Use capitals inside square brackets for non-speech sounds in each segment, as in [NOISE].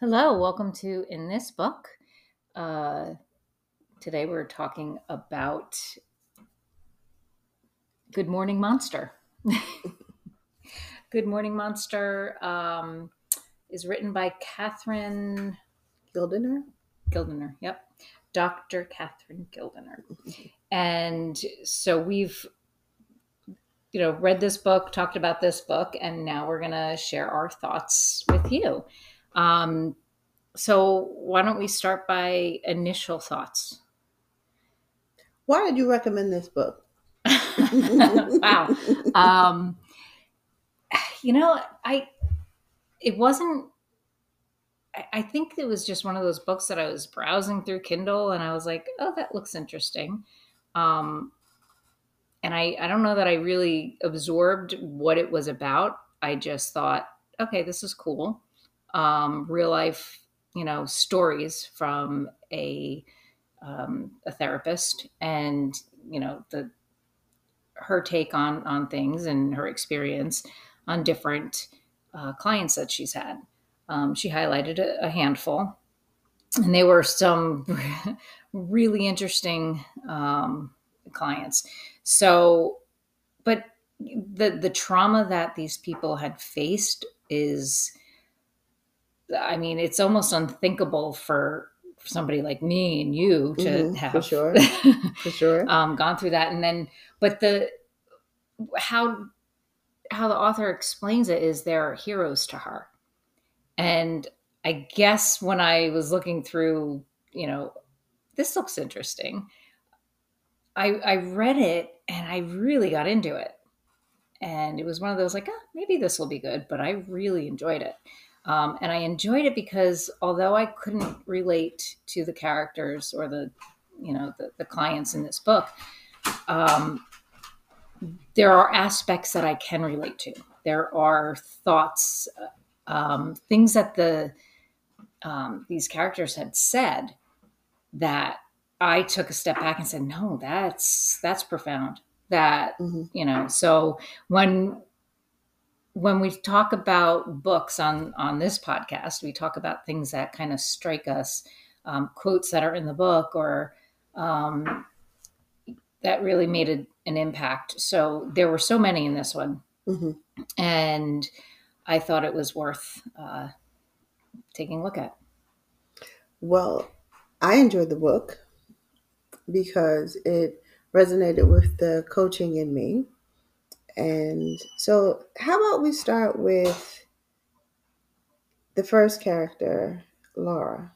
Hello, welcome to In This Book. Uh, today we're talking about Good Morning Monster. [LAUGHS] Good Morning Monster um, is written by Catherine Gildiner. Gildiner. Yep. Dr. Catherine Gildiner. And so we've you know read this book talked about this book and now we're going to share our thoughts with you um, so why don't we start by initial thoughts? Why did you recommend this book? [LAUGHS] wow. Um, you know, I it wasn't. I, I think it was just one of those books that I was browsing through Kindle and I was like, "Oh, that looks interesting." Um, and I I don't know that I really absorbed what it was about. I just thought, "Okay, this is cool." Um, real life you know stories from a um, a therapist and you know the her take on on things and her experience on different uh, clients that she's had. Um, she highlighted a, a, handful, and they were some [LAUGHS] really interesting um, clients. So, but the the trauma that these people had faced is I mean, it's almost unthinkable for somebody like me and you to mm-hmm, have for sure, [LAUGHS] for sure, um, gone through that. And then, but the how how the author explains it is they're heroes to her. And I guess when I was looking through, you know, this looks interesting. I I read it and I really got into it. And it was one of those like, oh, maybe this will be good, but I really enjoyed it. Um, and I enjoyed it because although I couldn't relate to the characters or the, you know, the, the clients in this book, um, there are aspects that I can relate to. There are thoughts, um, things that the um, these characters had said that I took a step back and said, "No, that's that's profound." That mm-hmm. you know. So when when we talk about books on on this podcast, we talk about things that kind of strike us, um, quotes that are in the book or um, that really made a, an impact. So there were so many in this one, mm-hmm. and I thought it was worth uh, taking a look at. Well, I enjoyed the book because it resonated with the coaching in me and so, how about we start with the first character, Laura?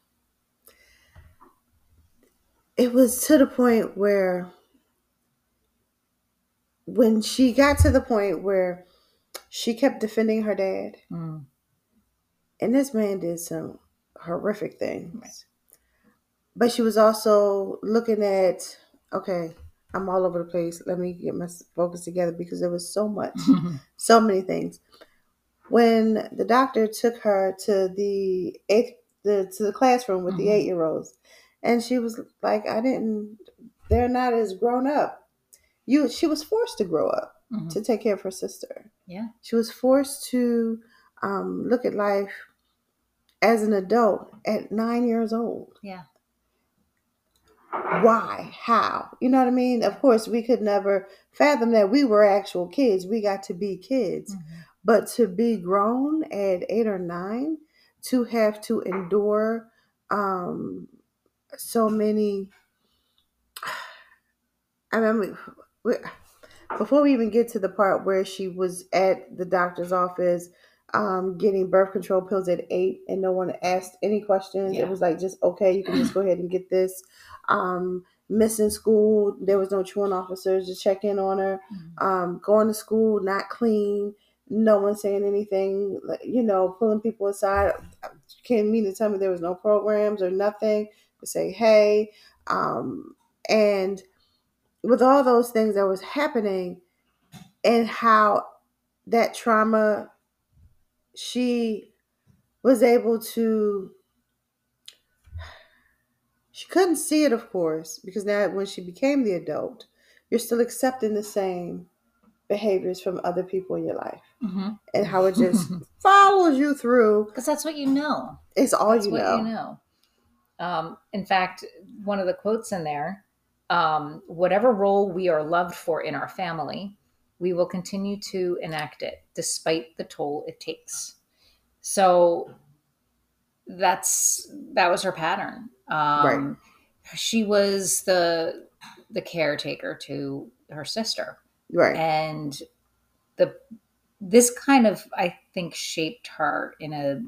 It was to the point where, when she got to the point where she kept defending her dad, mm. and this man did some horrific things. Right. But she was also looking at, okay, I'm all over the place. Let me get my focus together because there was so much, [LAUGHS] so many things. When the doctor took her to the eighth, the to the classroom with mm-hmm. the eight year olds, and she was like, "I didn't. They're not as grown up. You." She was forced to grow up mm-hmm. to take care of her sister. Yeah. She was forced to um, look at life as an adult at nine years old. Yeah why how you know what i mean of course we could never fathom that we were actual kids we got to be kids mm-hmm. but to be grown at eight or nine to have to endure um so many i mean we, before we even get to the part where she was at the doctor's office um, getting birth control pills at eight and no one asked any questions. Yeah. It was like just okay, you can just go ahead and get this um, missing school. There was no truant officers to check in on her. Mm-hmm. Um, going to school not clean. No one saying anything. You know, pulling people aside. Can't mean to tell me there was no programs or nothing to say hey. Um, and with all those things that was happening, and how that trauma, she was able to she couldn't see it, of course, because now when she became the adult, you're still accepting the same behaviors from other people in your life mm-hmm. and how it just [LAUGHS] follows you through. Because that's what you know. It's all that's you what know. You know. Um, in fact, one of the quotes in there um, whatever role we are loved for in our family, we will continue to enact it despite the toll it takes. So that's that was her pattern. Um, right. She was the the caretaker to her sister, right? And the this kind of I think shaped her in a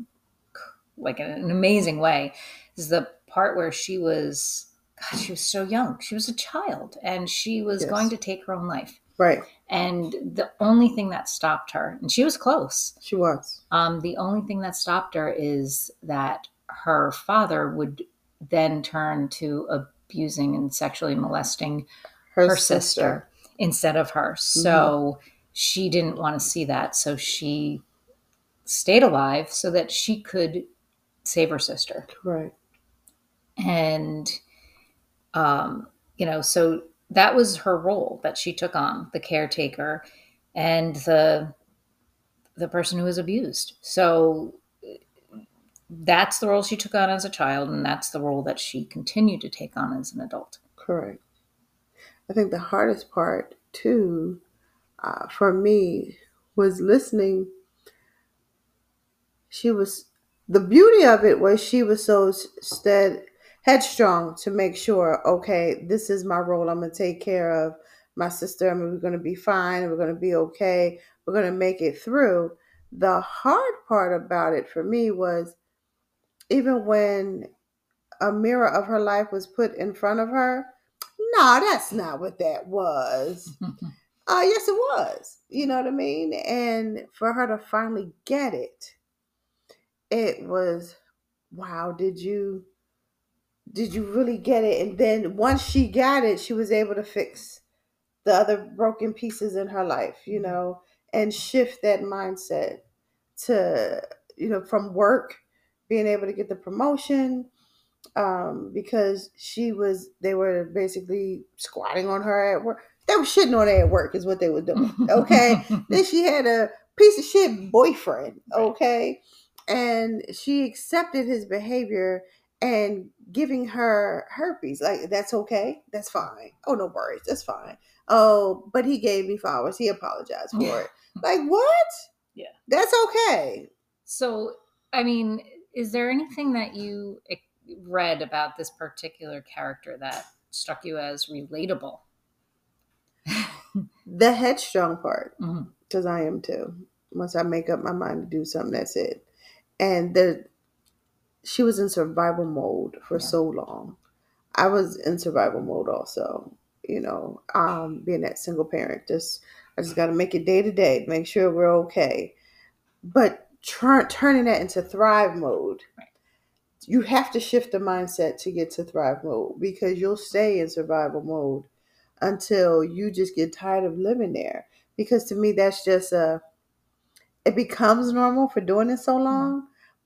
like an amazing way. This Is the part where she was God, she was so young. She was a child and she was yes. going to take her own life. Right. And the only thing that stopped her, and she was close. She was. Um, the only thing that stopped her is that her father would then turn to abusing and sexually molesting her, her sister. sister. instead of her. Mm-hmm. So she didn't want to see that. So she stayed alive so that she could save her sister. Right. And um, you know, so that was her role that she took on, the caretaker and the the person who was abused. So that's the role she took on as a child, and that's the role that she continued to take on as an adult. Correct. I think the hardest part, too, uh, for me was listening. She was, the beauty of it was she was so stead, headstrong to make sure, okay, this is my role. I'm going to take care of my sister. I mean, we're going to be fine. We're going to be okay. We're going to make it through. The hard part about it for me was even when a mirror of her life was put in front of her, no, that's not what that was. [LAUGHS] uh, yes, it was. You know what I mean? And for her to finally get it, it was, wow, did you did you really get it? And then once she got it, she was able to fix the other broken pieces in her life, you mm-hmm. know, and shift that mindset to, you know, from work, being able to get the promotion, um, because she was, they were basically squatting on her at work. They were shitting on her at work, is what they were doing. Okay. [LAUGHS] then she had a piece of shit boyfriend. Okay. And she accepted his behavior and giving her herpes. Like, that's okay. That's fine. Oh, no worries. That's fine. Oh, but he gave me flowers. He apologized for it. Like, what? [LAUGHS] Yeah. That's okay. So, I mean, is there anything that you read about this particular character that struck you as relatable? [LAUGHS] the headstrong part, because mm-hmm. I am too. Once I make up my mind to do something, that's it. And the she was in survival mode for yeah. so long. I was in survival mode also, you know, um, being that single parent. Just I just got to make it day to day, make sure we're okay. But turning that into thrive mode, right. you have to shift the mindset to get to thrive mode because you'll stay in survival mode until you just get tired of living there. Because to me, that's just a it becomes normal for doing it so mm-hmm.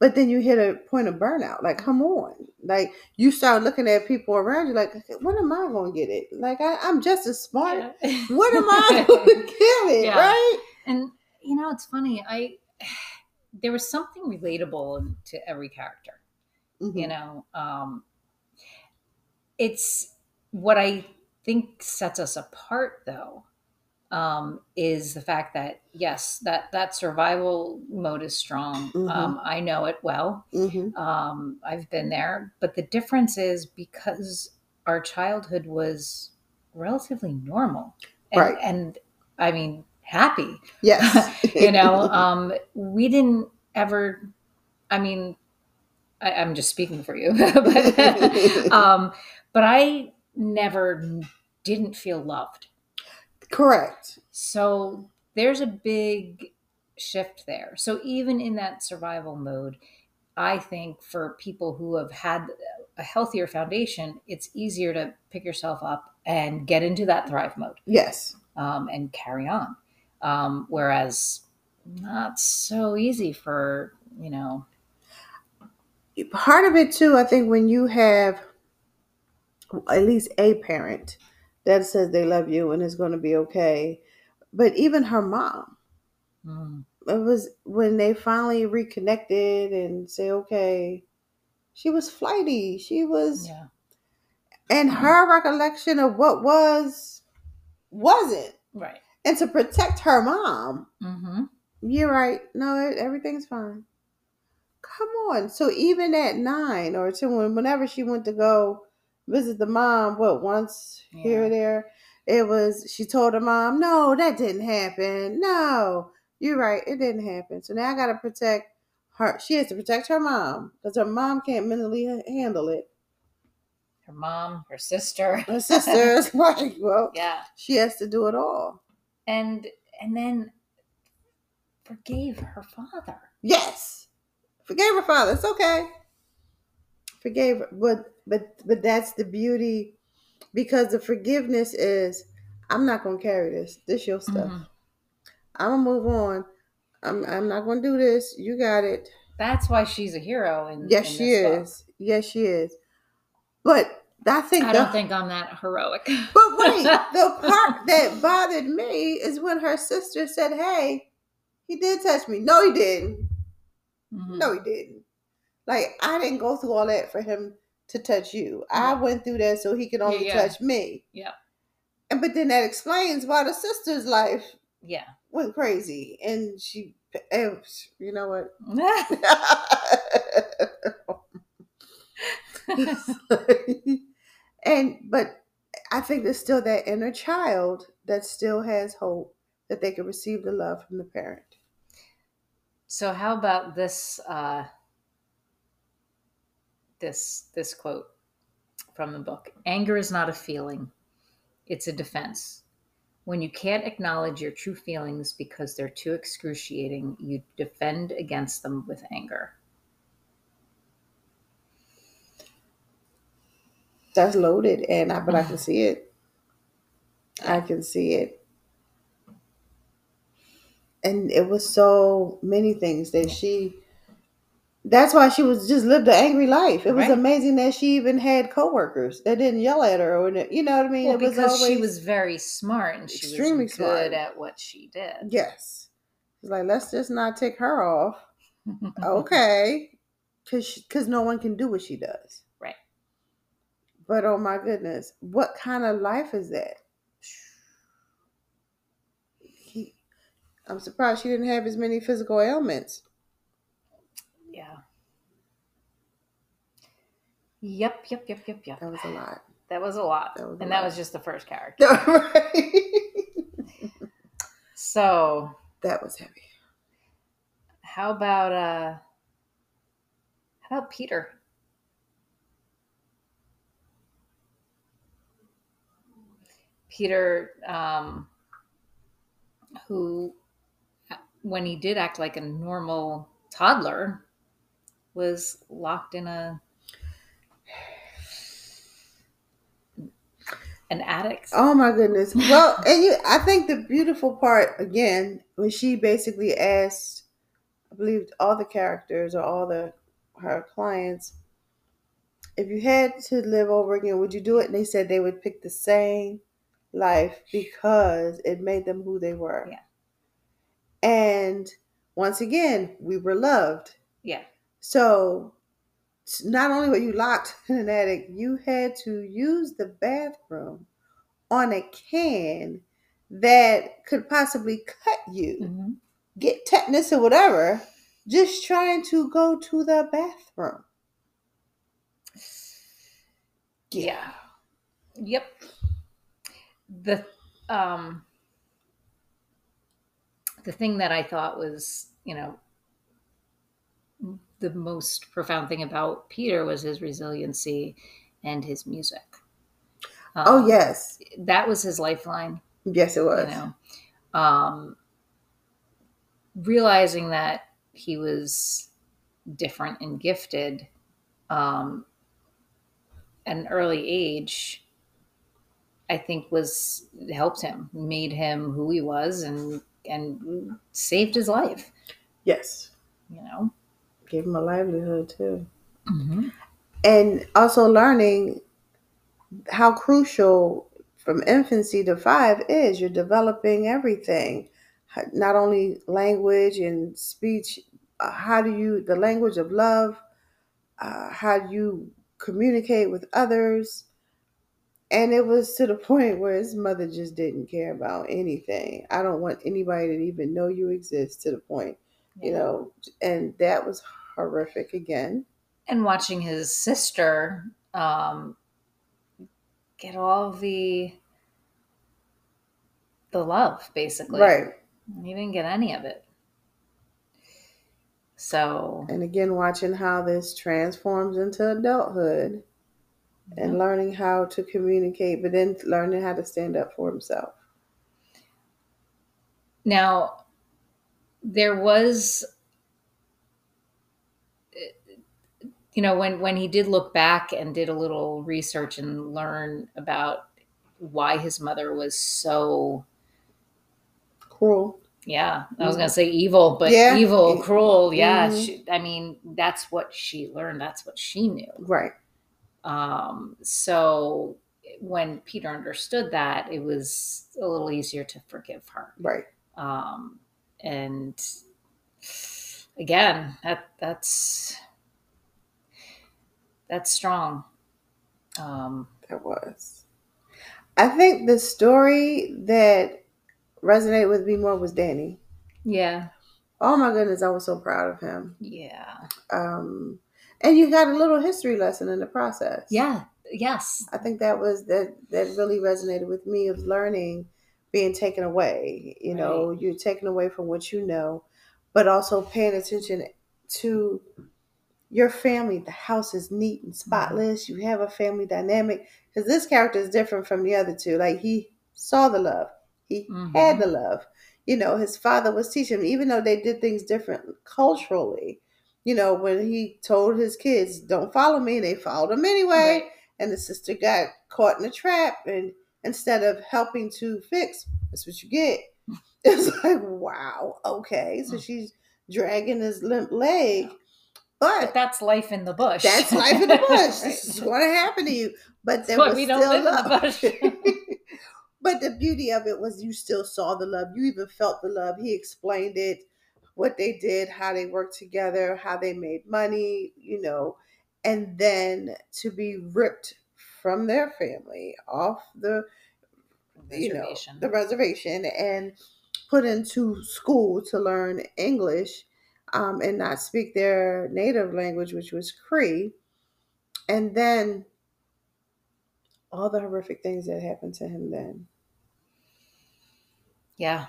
But then you hit a point of burnout. Like, come on. Like, you start looking at people around you, like, when am I going to get it? Like, I, am just as smart. Yeah. [LAUGHS] When am I going [LAUGHS] to get it? Yeah. Right? And, you know, it's funny. I, [SIGHS] there was something relatable to every character. Mm-hmm. You know, um, it's what I think sets us apart, though, um, is the fact that yes, that that survival mode is strong. Mm-hmm. Um, I know it well. Mm-hmm. Um, I've been there, but the difference is because our childhood was relatively normal, and, right? And I mean, happy. Yes, [LAUGHS] you know, [LAUGHS] um, we didn't ever. I mean, I, am just speaking for you, [LAUGHS] but um, but I never didn't feel loved Correct. So there's a big shift there. So even in that survival mode, I think for people who have had a healthier foundation, it's easier to pick yourself up and get into that thrive mode. Yes. Um, and carry on. Um, whereas not so easy for, you know. Part of it too, I think when you have at least a parent that says they love you and it's going to be okay. but even her mom, Mm. it was when they finally reconnected and say, okay, she was flighty. She was, Yeah. and her recollection of what was wasn't. Right. And to protect her mom, Mm-hmm. you're right. No, it- everything's fine. Come on. So even at nine or two, whenever she went to go visit the mom, what once here Yeah. or there, it was she told her mom, "No, that didn't happen. No, you're right, it didn't happen." So now I got to protect her. She has to protect her mom because her mom can't mentally handle it. Her mom, her sister, Her sister [LAUGHS] [LAUGHS] is like, well, yeah, she has to do it all. and and then forgave her father. Yes. Forgave her father. It's okay. Forgave her. But but but that's the beauty because the forgiveness is I'm not gonna carry this. This your stuff. Mhm. I'm gonna move on. I'm I'm not gonna do this. You got it. That's why she's a hero. and Yes, in she this book. is. Yes, she is. But I think I the, don't think I'm that heroic. [LAUGHS] But wait, [LAUGHS] the part that bothered me is when her sister said, Hey, he did touch me. No, he didn't. Mhm. No, he didn't. Like I didn't go through all that for him to touch you. I Yeah. went through that so he could only Yeah, yeah. touch me. Yeah. And but then that explains why the sister's life Yeah. went crazy, and she, was- you know what? [LAUGHS] and but I think there's still that inner child that still has hope that they can receive the love from the parent. so how about this uh this this quote from the book anger is not a feeling it's a defense when you can't acknowledge your true feelings because they're too excruciating you defend against them with anger That's loaded, and I but I can mm-hmm. see it. I can see it. And it was so many things that she that's why she was just lived an angry life. It was Right. amazing that she even had coworkers that didn't yell at her or you know what I mean? well it was because she was very smart and she Extremely was good smart. at what she did Yes. It's like let's just not take her off. [LAUGHS] Okay. Cause cause no one can do what she does. Right. But oh my goodness, what kind of life is that? He, I'm surprised she didn't have as many physical ailments. yeah yep yep yep yep yep That was a lot. That was a lot. That was a and lot. that was just the first character. [LAUGHS] right. So, That was heavy. how about uh how about Peter? Peter um who when he did act like a normal toddler was locked in a an attic. Oh my goodness. Well, [LAUGHS] and you, I think the beautiful part again when she basically asked, I believe all the characters or all the her clients, if you had to live over again, would you do it? And they said they would pick the same life because it made them who they were. Yeah. And once again, we were loved. Yeah. So not only were you locked [LAUGHS] in an attic, you had to use the bathroom on a can that could possibly cut you, Mhm. get tetanus or whatever, just trying to go to the bathroom. Yeah. Yep. The um the thing that I thought was, you know, the most profound thing about Peter was his resiliency and his music. Oh Um, yes, that was his lifeline. yes it was. You know, um, realizing that he was different and gifted um, at an early age, I think was helped him, made him who he was, and and saved his life. Yes, You know. Gave him a livelihood too, Mm-hmm. and also learning how crucial from infancy to five is you're developing everything, not only language and speech. Uh, how do you the language of love? Uh, how do you communicate with others? And it was to the [LAUGHS] point where his mother just didn't care about anything. I don't want anybody to even know you exist to the point, yeah. you know, and that was horrific again. And watching his sister um, get all the the love, basically. Right. He didn't get any of it. So And again watching how this transforms into adulthood and learning how to communicate, but then learning how to stand up for himself. Now, there was, you know, when when he did look back and did a little research and learn about why his mother was so cruel. Yeah, I was gonna say evil, but yeah. evil, cruel. Yeah, mm-hmm. she, I mean that's what she learned. That's what she knew. Right. Um, so when Peter understood that, it was a little easier to forgive her. Right. Um, and again, that that's that's strong. Um, that was. I think the story that resonated with me more was Danny. Yeah. Oh my goodness, I was so proud of him. Yeah. Um, and you got a little history lesson in the process. Yeah. Yes. I think that was that that really resonated with me of learning being taken away. You right. know, you're taken away from what you know, but also paying attention to your family. The house is neat and spotless. Mm-hmm. You have a family dynamic because this character is different from the other two. Like he saw the love, he mm-hmm. had the love. You know, his father was teaching him, even though they did things different culturally you know, when he told his kids, don't follow me, they followed him anyway. Right. And the sister got caught in a trap. And instead of helping to fix, that's what you get. [LAUGHS] It's like, wow, okay. So mm. she's dragging his limp leg. But, but, that's life in the bush. That's life in the bush. right. [LAUGHS] This is going to happen to you. But there was still love. [LAUGHS] [LAUGHS] but the beauty of it was you still saw the love. You even felt the love. He explained it what they did, how they worked together, how they made money, you know, and then to be ripped from their family off the you know the reservation and put into school to learn English um, and not speak their native language, which was Cree, and then all the horrific things that happened to him then. Yeah,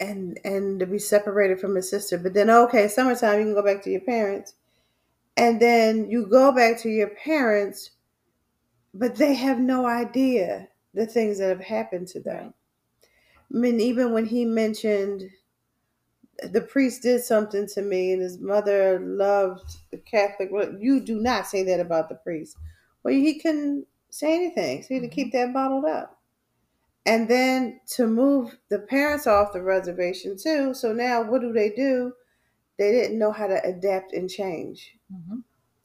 and and to be separated from his sister. But then okay, summertime you can go back to your parents. And then you go back to your parents, but they have no idea the things that have happened to them. I mean, even when he mentioned the priest did something to me and his mother loved the Catholic, you do not say that about the priest. Well, he couldn't say anything, so he had to keep that bottled up and then to move the parents off the reservation too. So now what do they do? They didn't know how to adapt and change. Mm-hmm.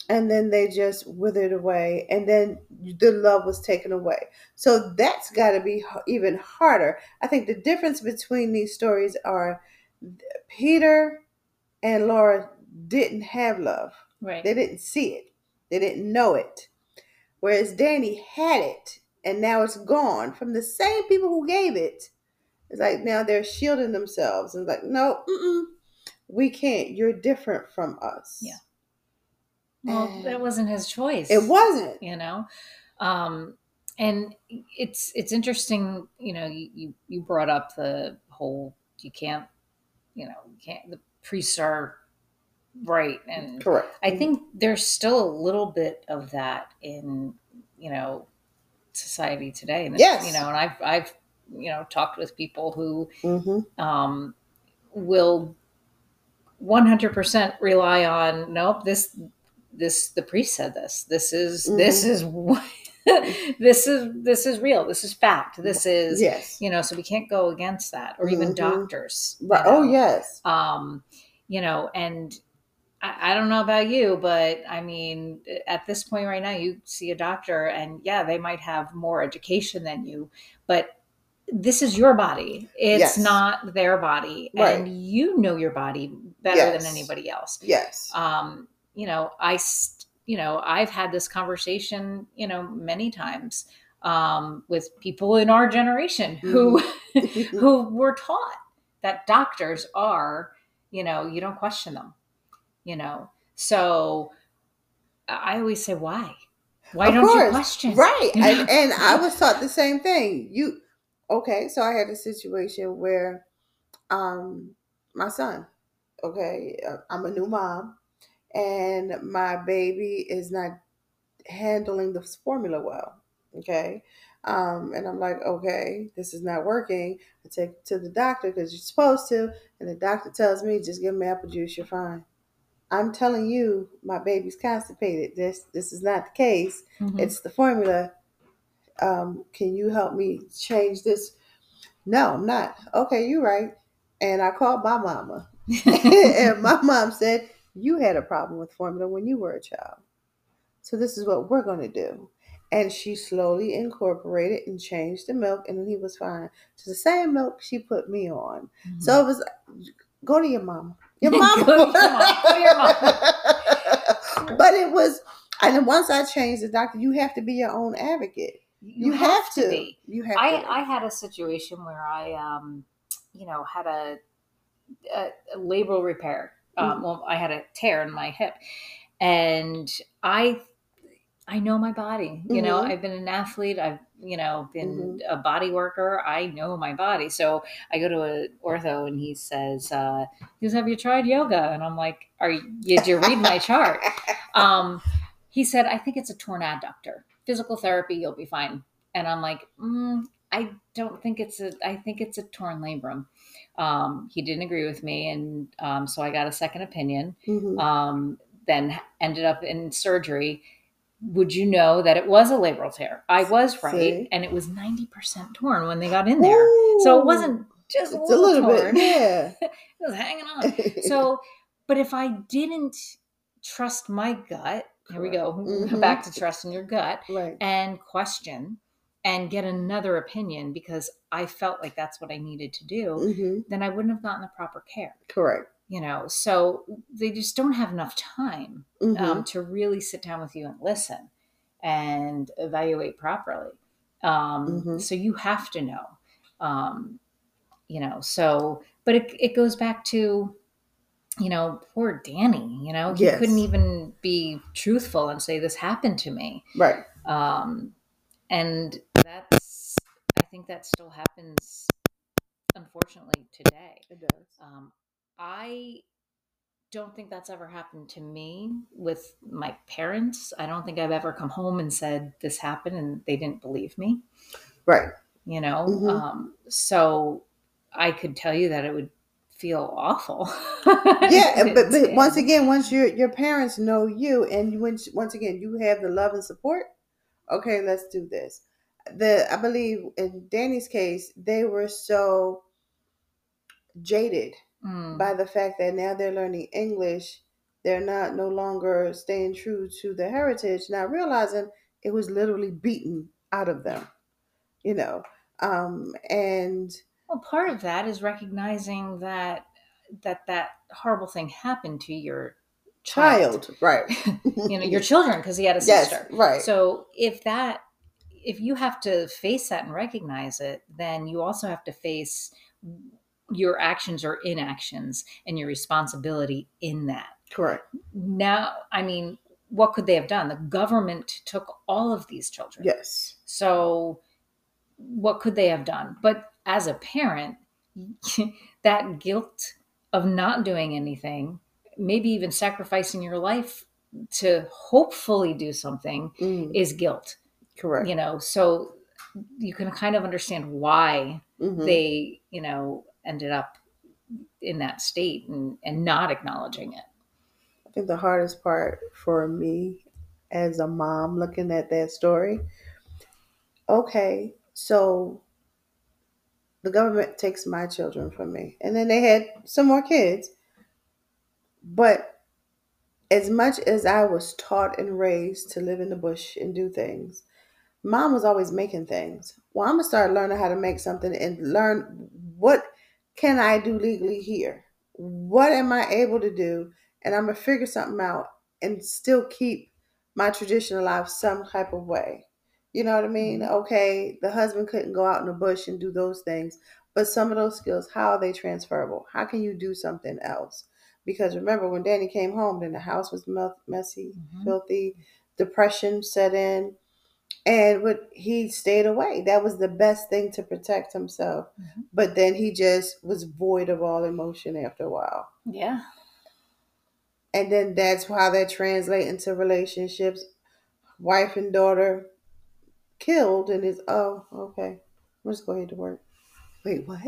And then they just withered away, and then the love was taken away. So that's got to be even harder. I think the difference between these stories are Peter and Laura didn't have love. Right. They didn't see it. They didn't know it. Whereas Danny had it and now it's gone from the same people who gave it. It's like now they're shielding themselves and like, no, we can't. You're different from us. Yeah. Well, and that wasn't his choice. It wasn't. You know, um, and it's it's interesting. You know, you you brought up the whole you can't, you know, can't the priests are right and correct. I think there's still a little bit of that in you know society today. And yes. you know, and I've I've you know talked with people who mm-hmm. um, will 100% rely on nope this this the priest said this this is mm-hmm. this is [LAUGHS] [LAUGHS] this is this is real this is fact this is yes you know so we can't go against that or even mm-hmm. doctors right. oh yes um you know and I, I don't know about you, but I mean, at this point right now, you see a doctor, and yeah, they might have more education than you, but this is your body. It's Yes. not their body, Right. and you know your body better Yes. than anybody else. Yes. Um, you know, I, you know, I've had this conversation, you know, many times um, with people in our generation who [LAUGHS] who were taught that doctors are, you know, you don't question them, you know. So I always say, why? Why Of don't you course. question? Right. [LAUGHS] And, and I was taught the same thing. You okay, so I had a situation where um my son, okay, uh, I'm a new mom and my baby is not handling the formula well. Okay. Um, and I'm like, okay, this is not working. I take it to the doctor because you're supposed to, and the doctor tells me just give him apple juice, you're fine. I'm telling you, my baby's constipated. This this is not the case. Mhm. It's the formula. Um, can you help me change this? No, I'm not. Okay, you're right. And I called my mama, [LAUGHS] [LAUGHS] and my mom said you had a problem with formula when you were a child. So this is what we're going to do. And she slowly incorporated and changed the milk, and then he was fine. It's the same milk she put me on. So it was go to your mama. Your [LAUGHS] mama. Go to your mom. Go to your mom. but it was, and then once I changed the doctor, you have to be your own advocate. You, have, to. be. You have I, to. I had a situation where I, um, you know, had a, a, a labral repair. Um, Mhm. Well, I had a tear in my hip, and I, I know my body. You know, Mhm. I've been an athlete. I've, you know, been Mm-hmm. a body worker. I know my body. So I go to a ortho, and he says, uh, "He says, have you tried yoga?" And I'm like, "Are you? Did you read my chart?" [LAUGHS] um, he said, I think it's a torn adductor. Physical therapy, you'll be fine. And I'm like, mm, I don't think it's a, I think it's a torn labrum. Um, he didn't agree with me. And um, so I got a second opinion, Mhm. um, then ended up in surgery. Would you know that it was a labral tear? I was right. See? And it was 90% torn when they got in there. So it wasn't just a little, little torn. bit, yeah. [LAUGHS] it was hanging on so but if i didn't trust my gut here we go Mhm. back to trusting your gut right. and question and get another opinion because i felt like that's what i needed to do hmm then i wouldn't have gotten the proper care Correct. you know so they just don't have enough time Mhm. um, to really sit down with you and listen and evaluate properly. Um, Mhm. So you have to know, um, you know. So, but it it goes back to, you know, poor Danny. You know, he Yes. couldn't even be truthful and say this happened to me. right. Um, and that's, I think that still happens, unfortunately, today. It does. Um, I don't think that's ever happened to me with my parents. I don't think I've ever come home and said this happened and they didn't believe me, Right. you know? Mhm. Um, so I could tell you that it would feel awful. Yeah, [LAUGHS] but, but once again, once your your parents know you, and once again you have the love and support. Okay, let's do this. The I believe in Danny's case, they were so jaded Mm, by the fact that now they're learning English. They're not no longer staying true to the heritage, not realizing it was literally beaten out of them. You know, um, and well, part of that is recognizing that that that horrible thing happened to your child. child, [LAUGHS] right? you know, your children because he had a yes, sister. right. So if that, if you have to face that and recognize it, then you also have to face your actions or inactions and your responsibility in that. Correct. Now, I mean, what could they have done? The government took all of these children. Yes. So what could they have done? But as a parent, [LAUGHS] that guilt of not doing anything, maybe even sacrificing your life to hopefully do something Mm, is guilt correct. you know so you can kind of understand why Mhm. they you know ended up in that state and, and not acknowledging it I think the hardest part for me as a mom looking at that story, okay, so the government takes my children from me. And then they had some more kids. But as much as I was taught and raised to live in the bush and do things, mom was always making things. Well, I'm gonna start learning how to make something and learn what can I do legally here? What am I able to do? And I'm gonna figure something out and still keep my tradition alive some type of way. You know what I mean? Mm-hmm. Okay, the husband couldn't go out in the bush and do those things, but some of those skills, how are they transferable? How can you do something else? Because remember, when Danny came home, then the house was messy, mm-hmm. filthy, depression set in, and what he stayed away. That was the best thing to protect himself. Mm-hmm. But then he just was void of all emotion after a while. Yeah. And then that's how that translate into relationships. Wife and daughter killed, and it's oh okay. Let's go ahead to work. Wait, what?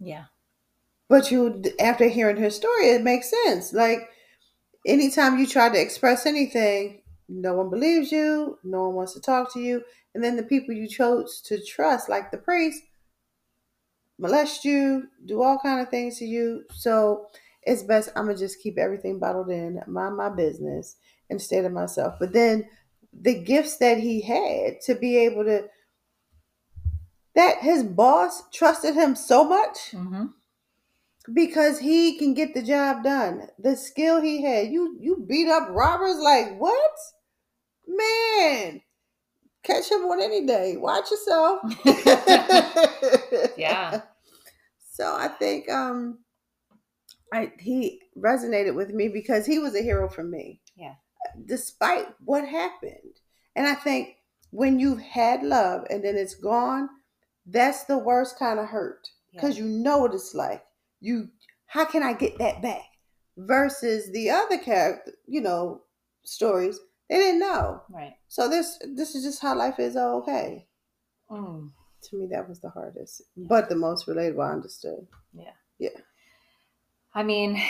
Yeah. But you, after hearing her story, it makes sense. Like anytime you try to express anything, no one believes you, no one wants to talk to you, and then the people you chose to trust, like the priest, molest you, do all kind of things to you. So it's best I'm gonna just keep everything bottled in, mind my business, and stay to myself. But then the gifts that he had to be able to that his boss trusted him so much mm-hmm. Because he can get the job done. The skill he had, you you beat up robbers like what? Man, catch him on any day. Watch yourself. [LAUGHS] yeah. So I think um I he resonated with me because he was a hero for me. Yeah. Despite what happened. And I think when you've had love and then it's gone, that's the worst kind of hurt because yeah. you know what it's like. You, how can I get that back? Versus the other character, you know, stories they didn't know. Right. So this this is just how life is. Oh, okay. Mm. To me, that was the hardest, yeah. but the most relatable. I understood. Yeah. Yeah. I mean,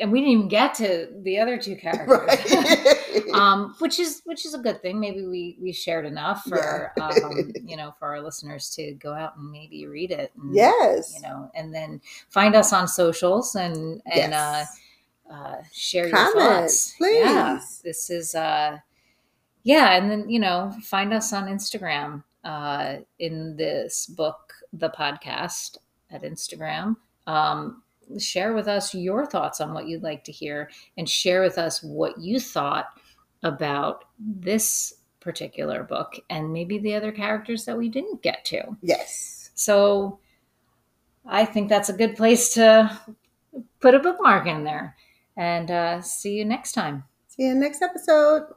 and we didn't even get to the other two [LAUGHS] characters, right. [LAUGHS] [LAUGHS] um, which is which is a good thing. Maybe we we shared enough for yeah. um, you know for our listeners to go out and maybe read it. And, yes, you know, and then find us on socials and and yes. uh, uh, share your thoughts. Please, yeah, this is uh, yeah, and then you know find us on Instagram uh, in this book, the podcast at Instagram. Um, share with us your thoughts on what you'd like to hear and share with us what you thought about this particular book and maybe the other characters that we didn't get to. Yes. So I think that's a good place to put a bookmark in there. And uh, see you next time. See you next episode.